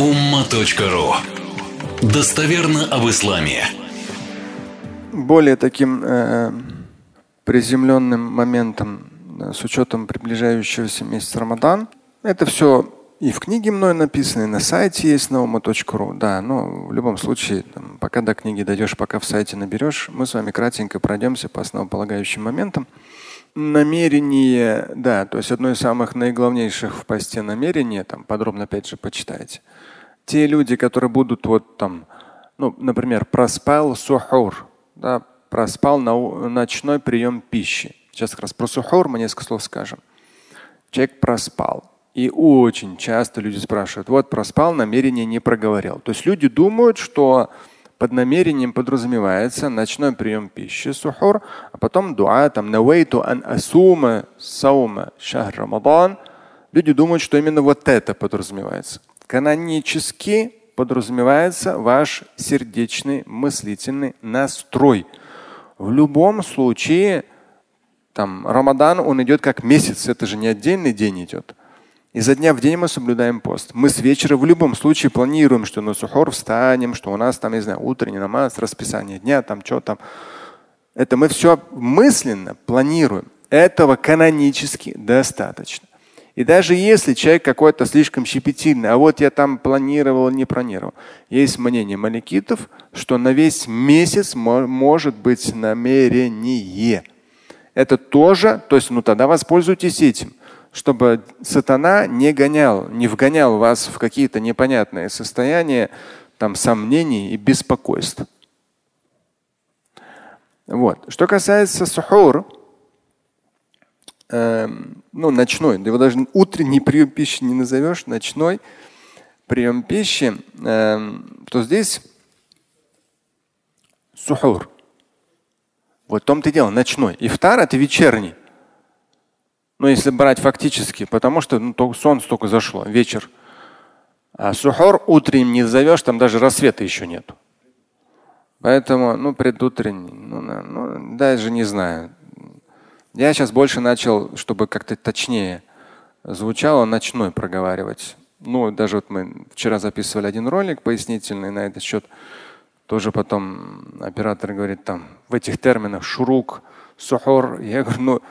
umma.ru Достоверно об исламе. Более таким э, приземленным моментом э, с учетом приближающегося месяца Рамадан. Это все и в книге мной написано, и на сайте есть nauma.ru. Да, но в любом случае, там, пока до книги дойдешь, пока в сайте наберешь, мы с вами кратенько пройдемся по основополагающим моментам. Намерение, да, то есть одно из самых наиглавнейших в посте намерения, там подробно опять же почитайте. Те люди, которые будут вот там, ну, например, проспал сухур, да, проспал на, ночной прием пищи. Сейчас как раз про сухур мы несколько слов скажем. Человек проспал. И очень часто люди спрашивают, вот проспал, намерение не проговорил. То есть люди думают, что под намерением подразумевается ночной прием пищи, сухур, а потом дуа, там, навейту ан асума саума шахр рамадан. Люди думают, что именно вот это подразумевается. Канонически подразумевается ваш сердечный мыслительный настрой. В любом случае, там, Рамадан, он идет как месяц, это же не отдельный день идет. Изо дня в день мы соблюдаем пост. Мы с вечера в любом случае планируем, что на сухор встанем, что у нас там, не знаю, утренний намаз, расписание дня, там что там. Это мы все мысленно планируем. Этого канонически достаточно. И даже если человек какой-то слишком щепетильный, а вот я там планировал, не планировал, есть мнение маликитов, что на весь месяц может быть намерение. Это тоже, то есть ну тогда воспользуйтесь этим чтобы сатана не гонял, не вгонял вас в какие-то непонятные состояния там, сомнений и беспокойств. Вот. Что касается сухур, э, ну, ночной, его даже утренний прием пищи не назовешь, ночной прием пищи, э, то здесь сухур. Вот в том-то и дело, ночной. Ифтар – это вечерний. Ну, если брать фактически, потому что ну, солнце только зашло, вечер. А сухор утренним не зовешь, там даже рассвета еще нет. Поэтому, ну, предутренний, ну, ну, даже не знаю. Я сейчас больше начал, чтобы как-то точнее звучало, ночной проговаривать. Ну, даже вот мы вчера записывали один ролик пояснительный на этот счет. Тоже потом оператор говорит там в этих терминах шурук, сухор. Я говорю, ну,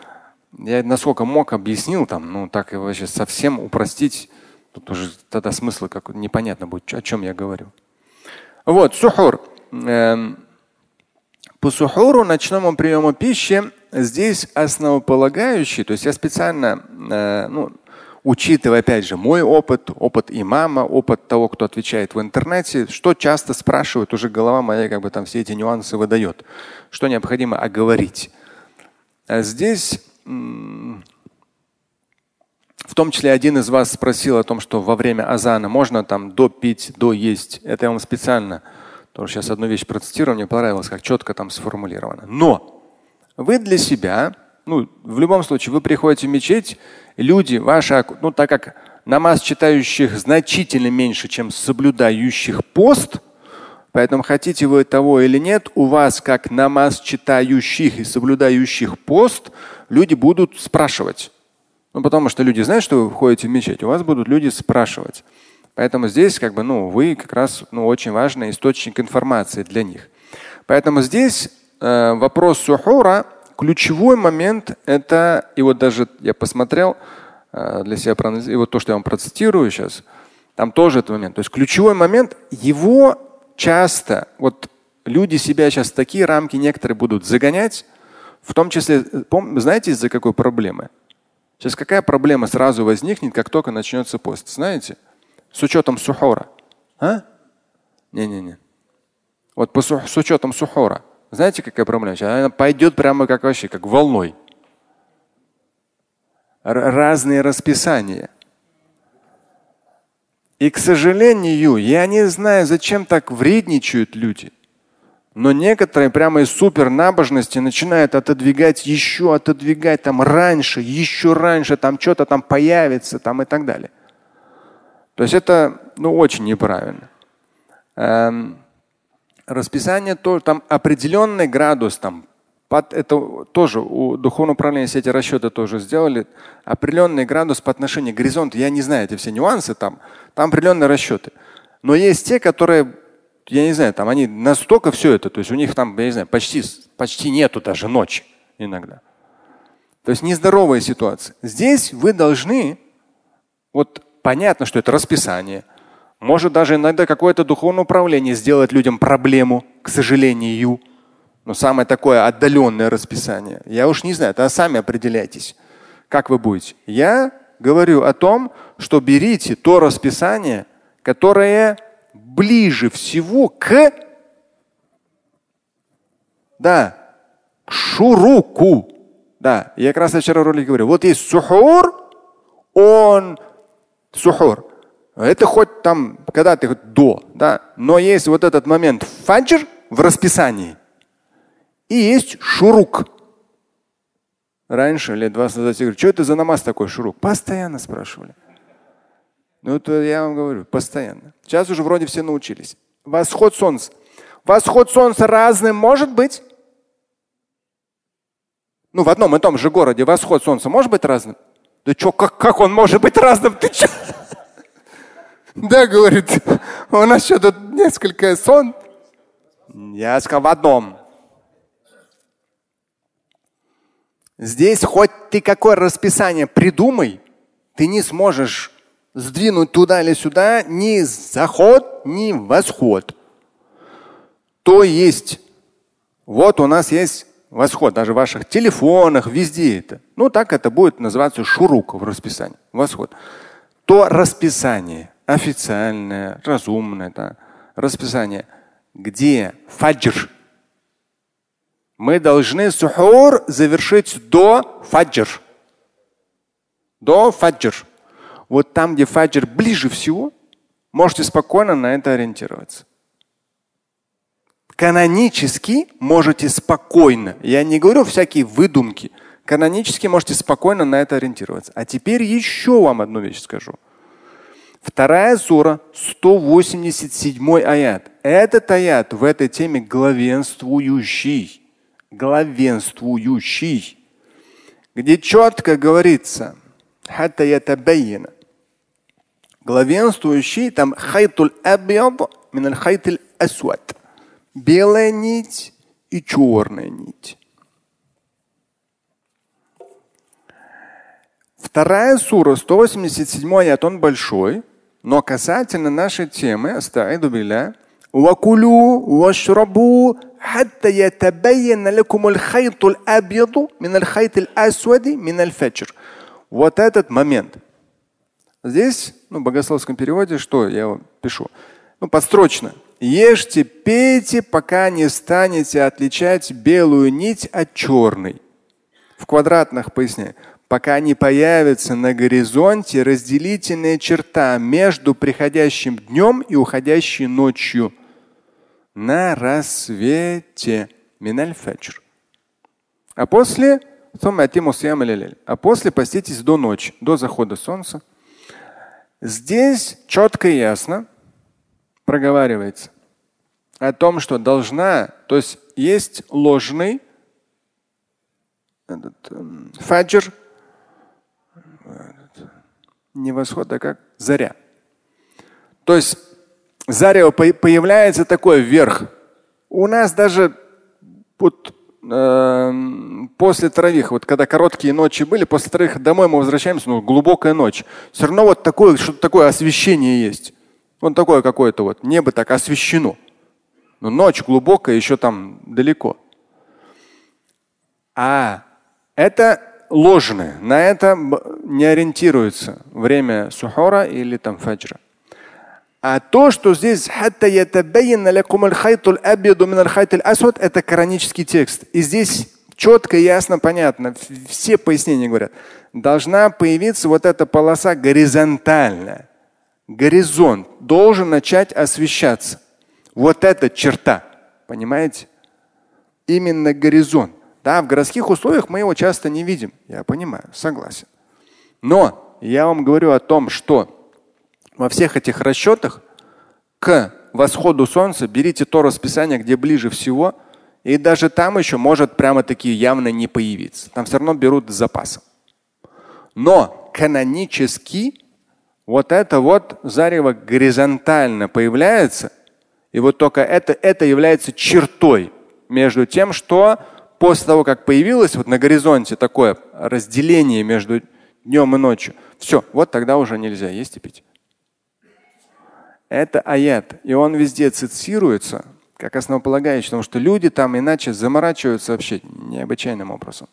я насколько мог объяснил там, ну так и вообще совсем упростить, тут уже тогда смысла как непонятно будет, о чем я говорю. Вот, сухур. Эм, по сухуру, ночному приему пищи, здесь основополагающий, то есть я специально, э, ну, учитывая опять же мой опыт, опыт имама, опыт того, кто отвечает в интернете, что часто спрашивают, уже голова моя как бы там все эти нюансы выдает, что необходимо оговорить. А здесь в том числе один из вас спросил о том, что во время азана можно там до пить, до есть. Это я вам специально тоже сейчас одну вещь процитирую, мне понравилось, как четко там сформулировано. Но вы для себя, ну, в любом случае, вы приходите в мечеть, люди ваши, ну, так как намаз читающих значительно меньше, чем соблюдающих пост – Поэтому хотите вы того или нет, у вас, как намаз читающих и соблюдающих пост, люди будут спрашивать. Ну, потому что люди знают, что вы входите в мечеть, у вас будут люди спрашивать. Поэтому здесь как бы, ну, вы как раз ну, очень важный источник информации для них. Поэтому здесь э, вопрос сухура, ключевой момент это, и вот даже я посмотрел э, для себя, и вот то, что я вам процитирую сейчас, там тоже этот момент. То есть ключевой момент, его часто вот люди себя сейчас такие рамки некоторые будут загонять, в том числе, знаете, из-за какой проблемы? Сейчас какая проблема сразу возникнет, как только начнется пост? Знаете? С учетом сухора. А? Не-не-не. Вот по, с учетом сухора. Знаете, какая проблема? Она пойдет прямо как вообще, как волной. Р разные расписания. И, к сожалению, я не знаю, зачем так вредничают люди. Но некоторые прямо из супер набожности начинают отодвигать еще, отодвигать там раньше, еще раньше, там что-то там появится там и так далее. То есть это ну, очень неправильно. Эм, расписание тоже там определенный градус там это тоже у духовного управления все эти расчеты тоже сделали. Определенный градус по отношению к горизонту. Я не знаю эти все нюансы там. Там определенные расчеты. Но есть те, которые, я не знаю, там они настолько все это, то есть у них там, я не знаю, почти, почти нету даже ночи иногда. То есть нездоровая ситуация. Здесь вы должны, вот понятно, что это расписание. Может даже иногда какое-то духовное управление сделать людям проблему, к сожалению. Но самое такое отдаленное расписание. Я уж не знаю, это сами определяйтесь, как вы будете. Я говорю о том, что берите то расписание, которое ближе всего к, да, к шуруку. Да, я как раз вчера в ролике говорю. Вот есть сухур, он сухур. Это хоть там, когда ты хоть до, да. Но есть вот этот момент фаджр в расписании. И есть шурук. Раньше, лет 20 назад, я говорю, что это за намаз такой шурук? Постоянно спрашивали. Ну, то я вам говорю, постоянно. Сейчас уже вроде все научились. Восход солнца. Восход солнца разным может быть? Ну, в одном и том же городе восход солнца может быть разным? Да что, как, как он может быть разным? Ты что? Да, говорит, у нас что тут несколько сон. Я сказал, в одном. Здесь хоть ты какое расписание придумай, ты не сможешь сдвинуть туда или сюда ни заход, ни восход. То есть, вот у нас есть восход, даже в ваших телефонах, везде это. Ну так это будет называться шурук в расписании, восход. То расписание официальное, разумное, да, расписание, где фаджр. Мы должны сухур завершить до фаджр. До фаджр. Вот там, где фаджр ближе всего, можете спокойно на это ориентироваться канонически можете спокойно, я не говорю всякие выдумки, канонически можете спокойно на это ориентироваться. А теперь еще вам одну вещь скажу. Вторая сура, 187 аят. Этот аят в этой теме главенствующий. Главенствующий. Где четко говорится, главенствующий, там хайтуль абьяд мин хайтуль асвад белая нить и черная нить. Вторая сура, 187 аят, он большой, но касательно нашей темы, астаиду билля, وكلوا واشربوا حتى يتبين لكم الخيط الأبيض من الخيط الأسود من الفجر. Вот этот момент. Здесь, ну, в богословском переводе, что я пишу? Ну, подстрочно. Ешьте, пейте, пока не станете отличать белую нить от черной. В квадратных поясняю. Пока не появится на горизонте разделительная черта между приходящим днем и уходящей ночью. На рассвете. Миналь фаджр. А после а после поститесь до ночи, до захода солнца. Здесь четко и ясно проговаривается о том, что должна, то есть есть ложный этот, эм, фаджр, не восход, а как заря. То есть зарево появляется такой вверх. У нас даже вот, э, после травих, вот когда короткие ночи были, после травих домой мы возвращаемся, ну, глубокая ночь. Все равно вот такое, что-то такое освещение есть. Вон такое какое-то вот. Небо так освещено. Но ночь глубокая, еще там далеко. А это ложное. На это не ориентируется время сухора или там фаджра. А то, что здесь это коранический текст. И здесь четко, ясно, понятно. Все пояснения говорят. Должна появиться вот эта полоса горизонтальная горизонт должен начать освещаться. Вот эта черта, понимаете? Именно горизонт. Да, в городских условиях мы его часто не видим. Я понимаю, согласен. Но я вам говорю о том, что во всех этих расчетах к восходу солнца берите то расписание, где ближе всего, и даже там еще может прямо таки явно не появиться. Там все равно берут с запасом. Но канонически вот это вот зарево горизонтально появляется, и вот только это, это является чертой между тем, что после того, как появилось вот на горизонте такое разделение между днем и ночью, все, вот тогда уже нельзя есть и пить. Это аят, и он везде цитируется как основополагающий, потому что люди там иначе заморачиваются вообще необычайным образом.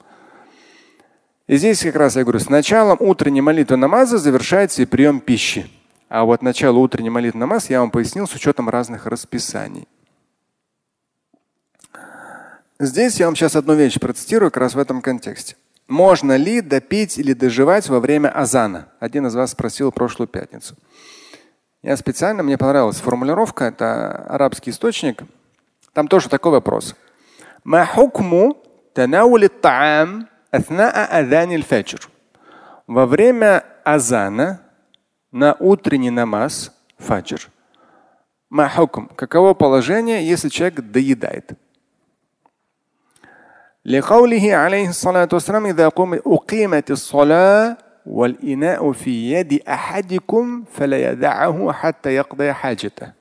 И здесь как раз я говорю, с началом утренней молитвы намаза завершается и прием пищи. А вот начало утренней молитвы намаз я вам пояснил с учетом разных расписаний. Здесь я вам сейчас одну вещь процитирую как раз в этом контексте. Можно ли допить или доживать во время азана? Один из вас спросил прошлую пятницу. Я специально, мне понравилась формулировка, это арабский источник. Там тоже такой вопрос. Во время азана на утренний намаз, фаджр, каково положение, если человек доедает? لقوله عليه الصلاة والسلام إذا أقيمت الصلاة والإناء في يد أحدكم فلا يدعه حتى يقضي حاجته.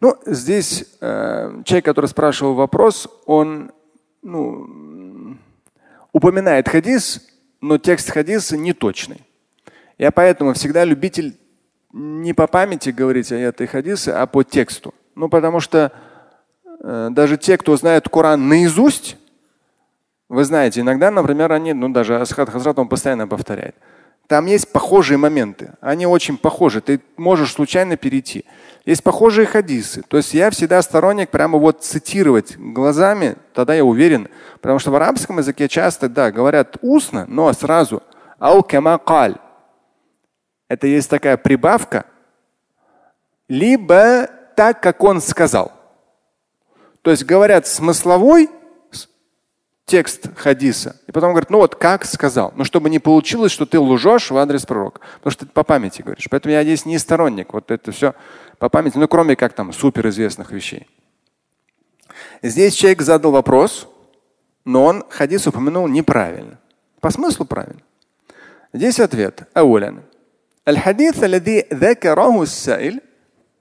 Ну, здесь э, человек, который спрашивал вопрос, он ну, упоминает хадис, но текст хадиса не точный. Я поэтому всегда любитель не по памяти говорить аяты и хадисы, а по тексту. Ну, потому что э, даже те, кто знает Коран наизусть, вы знаете, иногда, например, они, ну даже Асхат Хазрат, он постоянно повторяет. там есть похожие моменты. Они очень похожи. Ты можешь случайно перейти. Есть похожие хадисы. То есть я всегда сторонник прямо вот цитировать глазами, тогда я уверен. Потому что в арабском языке часто, да, говорят устно, но сразу. Ау камакаль. Это есть такая прибавка. Либо так, как он сказал. То есть говорят смысловой текст хадиса. И потом говорит, ну вот как сказал. Но чтобы не получилось, что ты лжешь в адрес пророка. Потому что ты по памяти говоришь. Поэтому я здесь не сторонник. Вот это все по памяти. Ну кроме как там суперизвестных вещей. Здесь человек задал вопрос, но он хадис упомянул неправильно. По смыслу правильно. Здесь ответ. Аулян. الحديث الذي ذكره السائل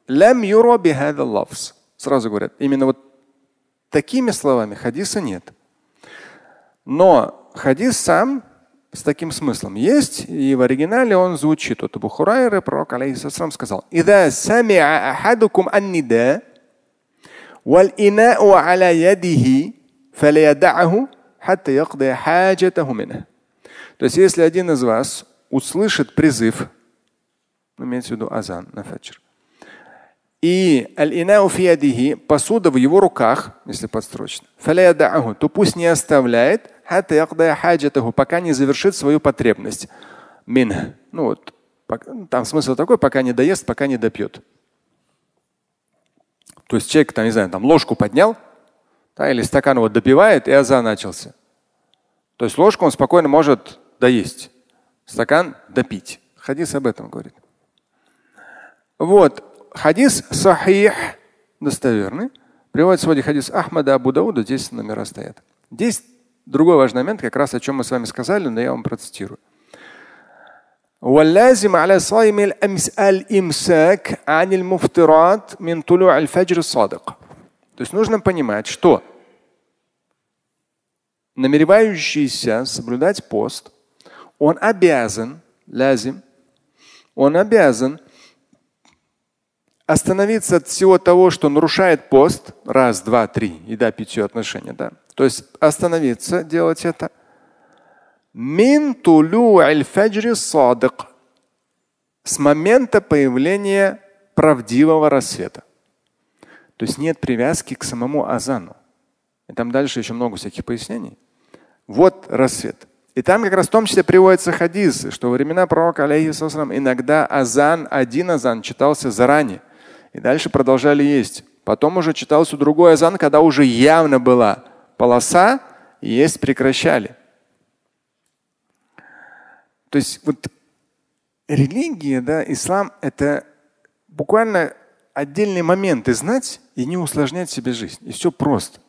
لم يرى بهذا اللفظ. Сразу говорят, именно вот такими словами хадиса нет. Но хадис сам с таким смыслом есть, и в оригинале он звучит. От Абу Хурайры пророк алейхиссалам сказал, «Ида сами'a ахадукум аннида, инау аля ядихи, фалиядаху, хатта якда хаджатаху минх». То есть, если один из вас услышит призыв, имеется в виду азан на фаджр, и аль посуда в его руках, если подстрочно, то пусть не оставляет, пока не завершит свою потребность. Мин. Ну вот, там смысл такой, пока не доест, пока не допьет. То есть человек, там, не знаю, там ложку поднял, да, или стакан вот допивает, и аза начался. То есть ложку он спокойно может доесть, стакан допить. Хадис об этом говорит. Вот. Хадис сахих, достоверный. Приводит сегодня хадис Ахмада Абу Дауда, здесь номера стоят. Здесь другой важный момент, как раз о чем мы с вами сказали, но я вам процитирую. واللازم على صائم الإمساك عن المفطرات من طلوع الفجر الصادق. То есть нужно понимать, что намеревающийся соблюдать пост, он обязан, лазим, он обязан остановиться от всего того, что нарушает пост, раз, два, три, еда, питье, отношения, да. то есть остановиться, делать это. Мин садык. С момента появления правдивого рассвета. То есть нет привязки к самому азану. И там дальше еще много всяких пояснений. Вот рассвет. И там как раз в том числе приводятся хадисы, что во времена пророка алейхиссалам иногда азан, один азан читался заранее. И дальше продолжали есть. Потом уже читался другой азан, когда уже явно была полоса, и есть прекращали. То есть вот религия, да, ислам – это буквально отдельные моменты знать и не усложнять себе жизнь. И все просто.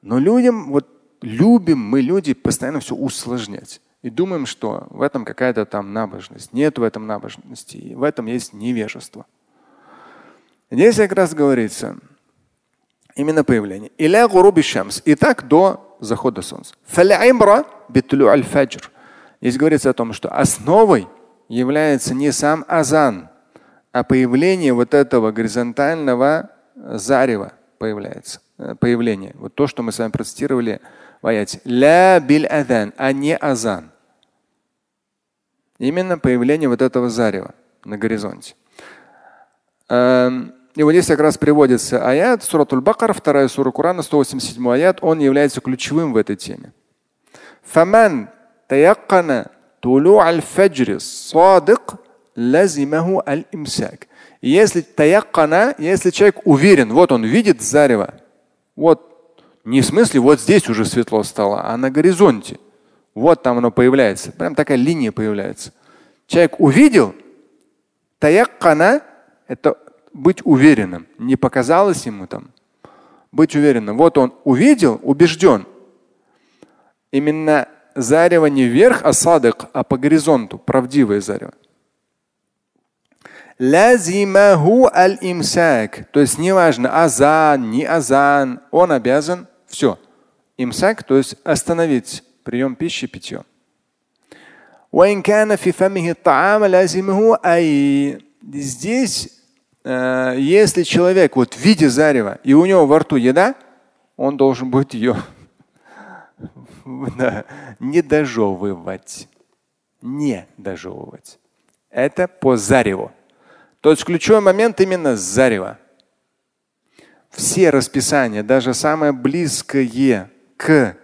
Но людям, вот любим мы люди постоянно все усложнять. и думаем, что в этом какая-то там набожность. Нет в этом набожности. И в этом есть невежество. Здесь как раз говорится именно появление. Иля гуруби. И так до захода солнца. Здесь говорится о том, что основой является не сам азан, а появление вот этого горизонтального зарева появляется. Э, появление. Вот то, что мы с вами процитировали в аяте. Ля а не азан. Именно появление вот этого зарева на горизонте. И вот здесь как раз приводится аят, суратуль Бакар, вторая сура Курана, 187 аят, он является ключевым в этой теме. Фаман таяккана тулу аль-фаджри садик лазимаху аль-имсак. Если таяккана, если человек уверен, вот он видит зарево, вот не в смысле вот здесь уже светло стало, а на горизонте. Вот там оно появляется. Прям такая линия появляется. Человек увидел, таяккана – это быть уверенным. Не показалось ему там. Быть уверенным. Вот он увидел, убежден. Именно зарево не вверх, а садык, а по горизонту. Правдивое зарево. Лазимаху аль-имсак. То есть неважно, азан, не азан, он обязан все. Имсак, то есть остановить прием пищи, питье. Здесь Э, если человек вот в виде зарева и у него во рту еда, он должен будет ее не дожевывать. Не дожевывать. Это по зареву. То есть ключевой момент именно зарева. Все расписания, даже самое близкое к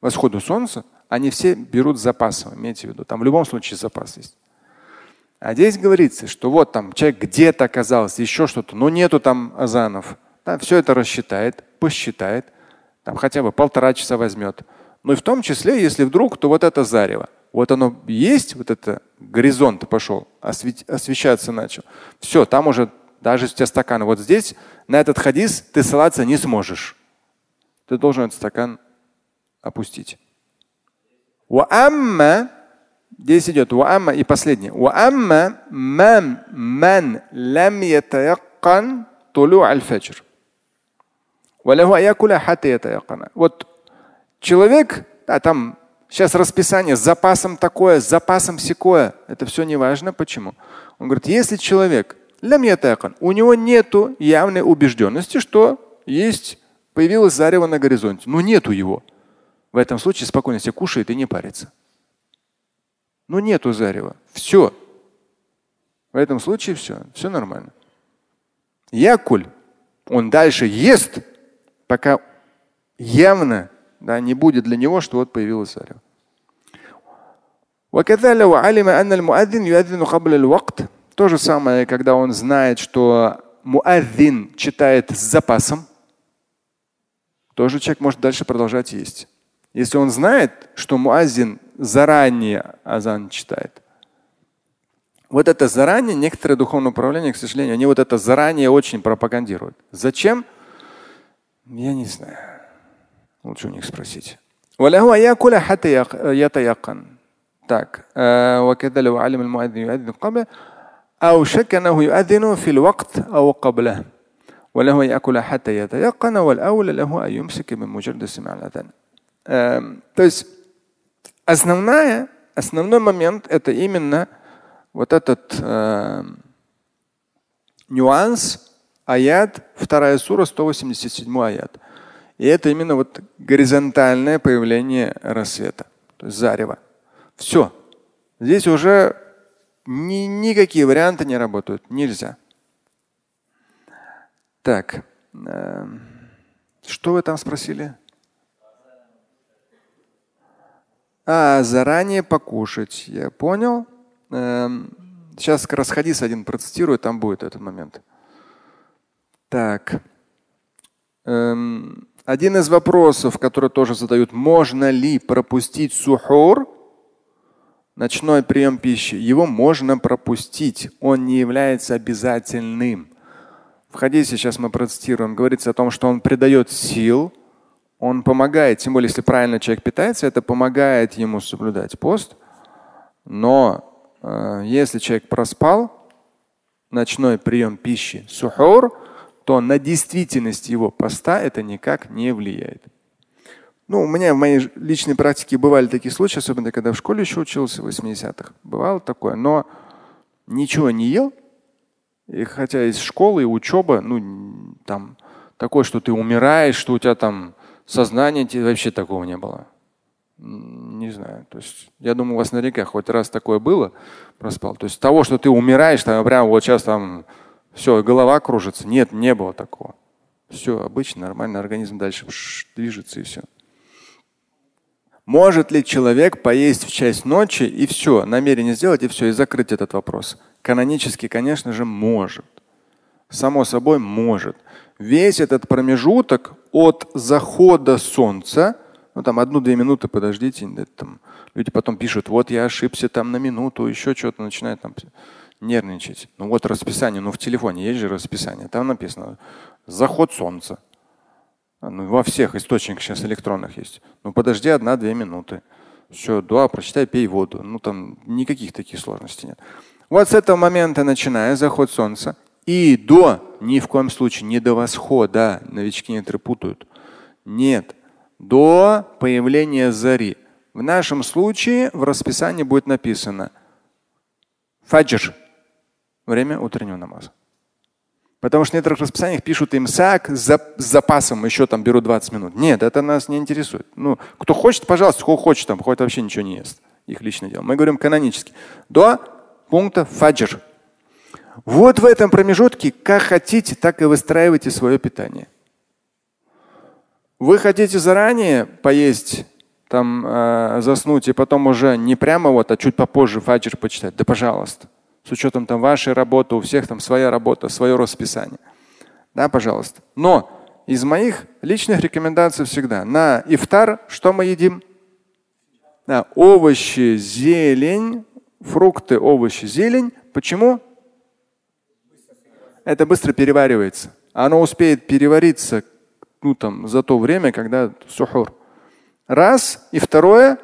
восходу солнца, они все берут запасом, имейте в виду. Там в любом случае запас есть. А здесь говорится, что вот там человек где-то оказался, еще что-то, но нету там азанов. Да, все это рассчитает, посчитает, там хотя бы полтора часа возьмет. Ну и в том числе, если вдруг, то вот это зарево. Вот оно есть, вот это горизонт пошел, освещ, освещаться начал. Все, там уже даже у тебя стакан. Вот здесь на этот хадис ты ссылаться не сможешь. Ты должен этот стакан опустить. Здесь идет уамма и последнее. Уамма ман ман лам ятаяккан тулу аль-фаджр. Вот человек, да, там сейчас расписание с запасом такое, с запасом секое. Это все не важно. Почему? Он говорит, если человек у него нет явной убежденности, что есть, появилось зарево на горизонте. Но нету его. В этом случае спокойно себе кушает и не парится. Ну нету зарева. Все. В этом случае все. Все нормально. Якуль, он дальше ест, пока явно да, не будет для него, что вот появилось зарево. То же самое, когда он знает, что муаддин читает с запасом, тоже человек может дальше продолжать есть. Если он знает, что муазин заранее азан читает. Вот это заранее, некоторые духовные управления, к сожалению, они вот это заранее очень пропагандируют. Зачем? Я не знаю. Лучше у них спросить. Так. وكذا لو علم المؤذن يؤذن قبله أو شك أنه يؤذن في الوقت أو قبله وله يأكل حتى يتيقن والأولى له أن يمسك من مجرد سماع الأذان. То есть Основная, основной момент это именно вот этот э, нюанс аят, вторая сура, 187 аят. И это именно вот горизонтальное появление рассвета, то есть зарева. Все. Здесь уже ни, никакие варианты не работают. Нельзя. Так. Э, что вы там спросили? А, заранее покушать. Я понял. Эм, сейчас как раз хадис один процитирую, там будет этот момент. Так. Эм, один из вопросов, который тоже задают, можно ли пропустить сухур, ночной прием пищи? Его можно пропустить, он не является обязательным. В хадисе сейчас мы процитируем, говорится о том, что он придает сил, он помогает, тем более, если правильно человек питается, это помогает ему соблюдать пост. Но э, если человек проспал ночной прием пищи сухур, то на действительность его поста это никак не влияет. Ну, у меня в моей личной практике бывали такие случаи, особенно когда в школе еще учился в 80-х. Бывало такое, но ничего не ел. И хотя из школы и учеба, ну, там, такое, что ты умираешь, что у тебя там сознание, вообще такого не было. Не знаю. То есть, я думаю, у вас на реках хоть раз такое было, проспал. То есть того, что ты умираешь, там прямо вот сейчас там все, голова кружится. Нет, не было такого. Все обычно, нормально, организм дальше движется и все. Может ли человек поесть в часть ночи и все, намерение сделать и все, и закрыть этот вопрос? Канонически, конечно же, может. Само собой, может. Весь этот промежуток от захода солнца, ну там одну-две минуты подождите, там, люди потом пишут, вот я ошибся там на минуту, еще что-то начинают там нервничать. Ну вот расписание, ну в телефоне есть же расписание, там написано заход солнца. Ну, во всех источниках сейчас электронных есть. Ну подожди одна-две минуты. Все, дуа, прочитай, пей воду. Ну там никаких таких сложностей нет. Вот с этого момента начиная заход солнца и до, ни в коем случае, не до восхода, новички не путают. Нет, до появления зари. В нашем случае в расписании будет написано фаджр, время утреннего намаза. Потому что в некоторых расписаниях пишут имсак с запасом, еще там беру 20 минут. Нет, это нас не интересует. Ну, кто хочет, пожалуйста, кто хочет, там, хоть вообще ничего не ест. Их личное дело. Мы говорим канонически. До пункта фаджр. Вот в этом промежутке, как хотите, так и выстраивайте свое питание. Вы хотите заранее поесть, там, э, заснуть и потом уже не прямо вот, а чуть попозже фаджр почитать. Да пожалуйста с учетом там вашей работы, у всех там своя работа, свое расписание. Да, пожалуйста. Но из моих личных рекомендаций всегда на ифтар что мы едим? Да, овощи, зелень, фрукты, овощи, зелень. Почему? Это быстро переваривается. Оно успеет перевариться ну, там, за то время, когда сухур. Раз. И второе.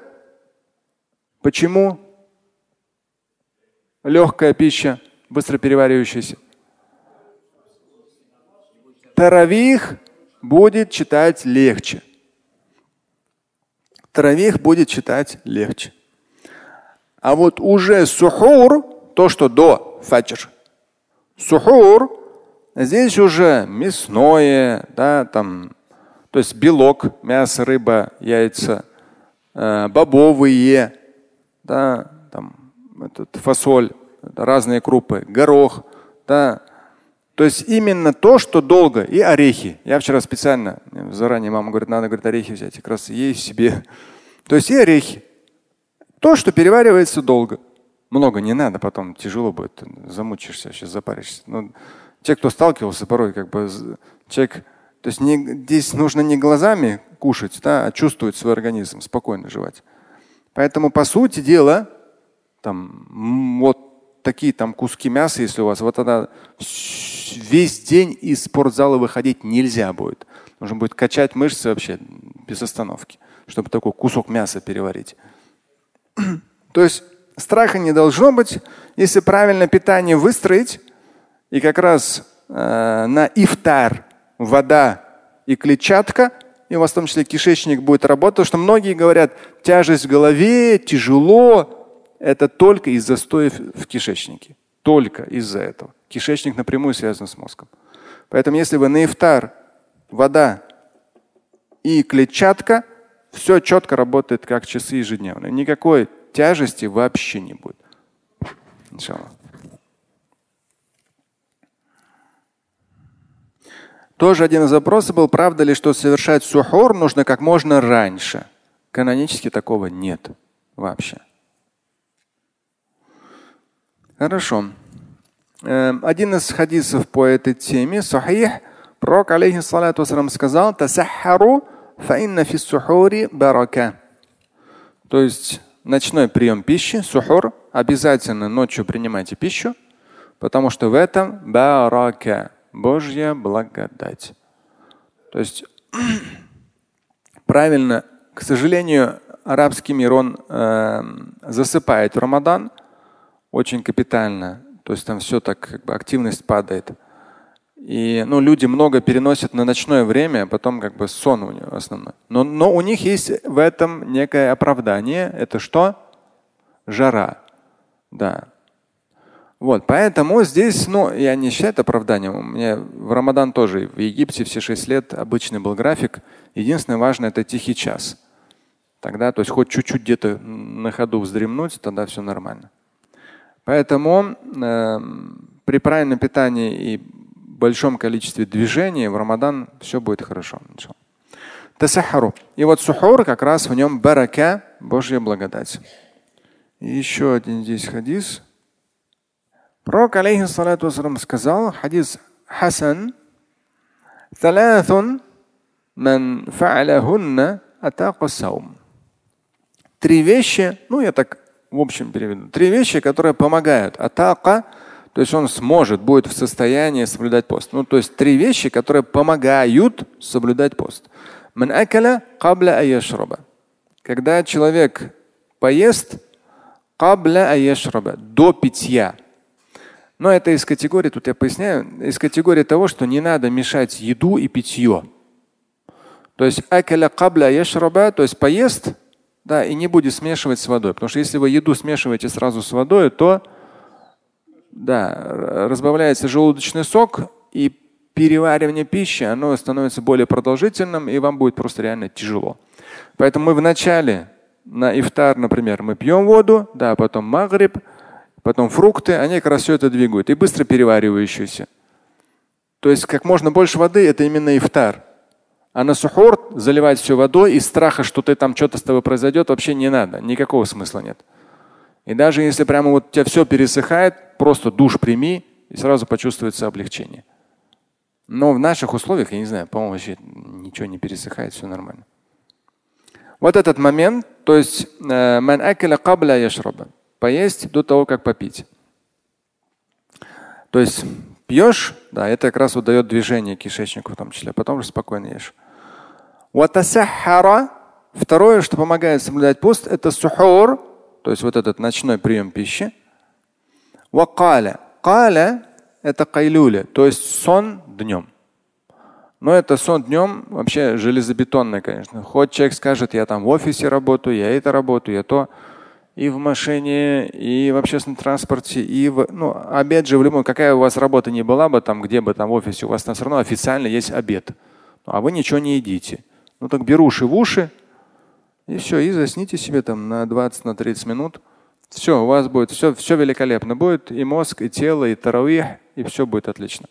Почему? легкая пища, быстро переваривающаяся. Таравих будет читать легче. Таравих будет читать легче. А вот уже сухур, то, что до фаджр, сухур, здесь уже мясное, да, там, то есть белок, мясо, рыба, яйца, э, бобовые, да, этот, фасоль, разные крупы, горох. Да. То есть именно то, что долго, и орехи. Я вчера специально, заранее мама говорит, надо говорит, орехи взять, как раз есть себе. То есть и орехи. То, что переваривается долго. Много не надо, потом тяжело будет, замучишься, сейчас запаришься. Но те, кто сталкивался, порой как бы человек, то есть не, здесь нужно не глазами кушать, да, а чувствовать свой организм, спокойно жевать. Поэтому, по сути дела, там вот такие там куски мяса, если у вас, вот тогда весь день из спортзала выходить нельзя будет. Нужно будет качать мышцы вообще без остановки, чтобы такой кусок мяса переварить. То есть страха не должно быть, если правильно питание выстроить, и как раз э, на ифтар вода и клетчатка, и у вас в том числе кишечник будет работать, потому что многие говорят, тяжесть в голове, тяжело, это только из застоев в кишечнике. Только из-за этого. Кишечник напрямую связан с мозгом. Поэтому если вы на ифтар, вода и клетчатка, все четко работает как часы ежедневно. Никакой тяжести вообще не будет. Иншаллах. Тоже один из вопросов был, правда ли, что совершать сухор нужно как можно раньше? Канонически такого нет вообще. Хорошо. Эм, один из хадисов по этой теме, сахих, пророк, алейхиссалату вассалам, сказал, «Тасахару фаинна фи сухури барака». То есть ночной прием пищи, сухур, обязательно ночью принимайте пищу, потому что в этом барака, Божья благодать. То есть правильно. К сожалению, арабский мир, он э, засыпает в Рамадан очень капитально. То есть там все так, как бы активность падает. И ну, люди много переносят на ночное время, а потом как бы сон у них основной. Но, но у них есть в этом некое оправдание. Это что? Жара. Да. Вот, поэтому здесь, ну, я не считаю это оправданием. У меня в Рамадан тоже в Египте все шесть лет обычный был график. Единственное важное это тихий час. Тогда, то есть хоть чуть-чуть где-то на ходу вздремнуть, тогда все нормально. Поэтому э, при правильном питании и большом количестве движения в Рамадан все будет хорошо. Тасахару. И вот сухур как раз в нем барака, Божья благодать. И еще один здесь хадис. Пророк, алейхиссалату сказал, хадис Хасан, ثلاث من فعلهن أتاق الصوم три вещи, ну я так в общем переведу, три вещи, которые помогают. Атака, то есть он сможет, будет в состоянии соблюдать пост. Ну, то есть три вещи, которые помогают соблюдать пост. Когда человек поест до питья. Но это из категории, тут я поясняю, из категории того, что не надо мешать еду и питье. То есть то есть поест да, и не будет смешивать с водой. Потому что если вы еду смешиваете сразу с водой, то да, разбавляется желудочный сок, и переваривание пищи оно становится более продолжительным, и вам будет просто реально тяжело. Поэтому мы вначале на ифтар, например, мы пьем воду, да, потом магриб, потом фрукты, они как раз все это двигают, и быстро переваривающиеся. То есть как можно больше воды это именно ифтар. А на сухур заливать все водой из страха, что ты там что-то с тобой произойдет, вообще не надо. Никакого смысла нет. И даже если прямо вот у тебя все пересыхает, просто душ прими и сразу почувствуется облегчение. Но в наших условиях, я не знаю, по-моему, вообще ничего не пересыхает, все нормально. Вот этот момент, то есть э, поесть до того, как попить. То есть пьешь, да, это как раз вот дает движение кишечнику в том числе, а потом уже спокойно ешь. Второе, что помогает соблюдать пост, это сухур, то есть вот этот ночной прием пищи. Вакаля. Каля – это кайлюля, то есть сон днем. Но это сон днем вообще железобетонный, конечно. Хоть человек скажет, я там в офисе работаю, я это работаю, я то и в машине, и в общественном транспорте, и в, ну, обед же в любом, какая у вас работа не была бы, там, где бы там в офисе, у вас там все равно официально есть обед. А вы ничего не едите. Ну так беруши в уши, и все, и засните себе там на 20 на 30 минут. Все, у вас будет все, все великолепно. Будет и мозг, и тело, и таравих, и все будет отлично.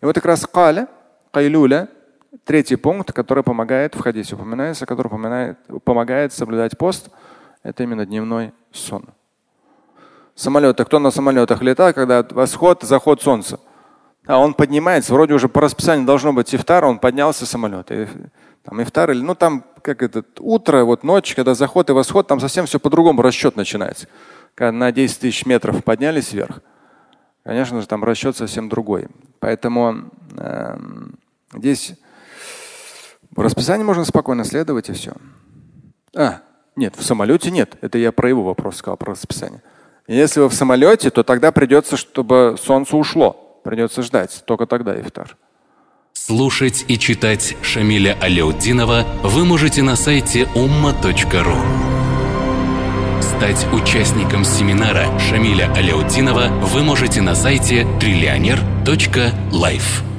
И вот как раз каля, кайлюля, третий пункт, который помогает, в хадисе упоминается, который помогает, помогает соблюдать пост, это именно дневной сон. Самолеты. Кто на самолетах летал, когда восход, заход солнца? А он поднимается, вроде уже по расписанию должно быть ифтар, он поднялся самолет. И там ифтар или, ну там как это, утро, вот ночь, когда заход и восход, там совсем все по-другому расчет начинается. Когда на 10 тысяч метров поднялись вверх, конечно же, там расчет совсем другой. Поэтому э, здесь в расписании можно спокойно следовать и все. А, нет, в самолете нет. Это я про его вопрос сказал, про расписание. Если вы в самолете, то тогда придется, чтобы солнце ушло. Придется ждать. Только тогда ифтар. Слушать и читать Шамиля Аляутдинова вы можете на сайте umma.ru. Стать участником семинара Шамиля Аляутдинова вы можете на сайте триллионер.life.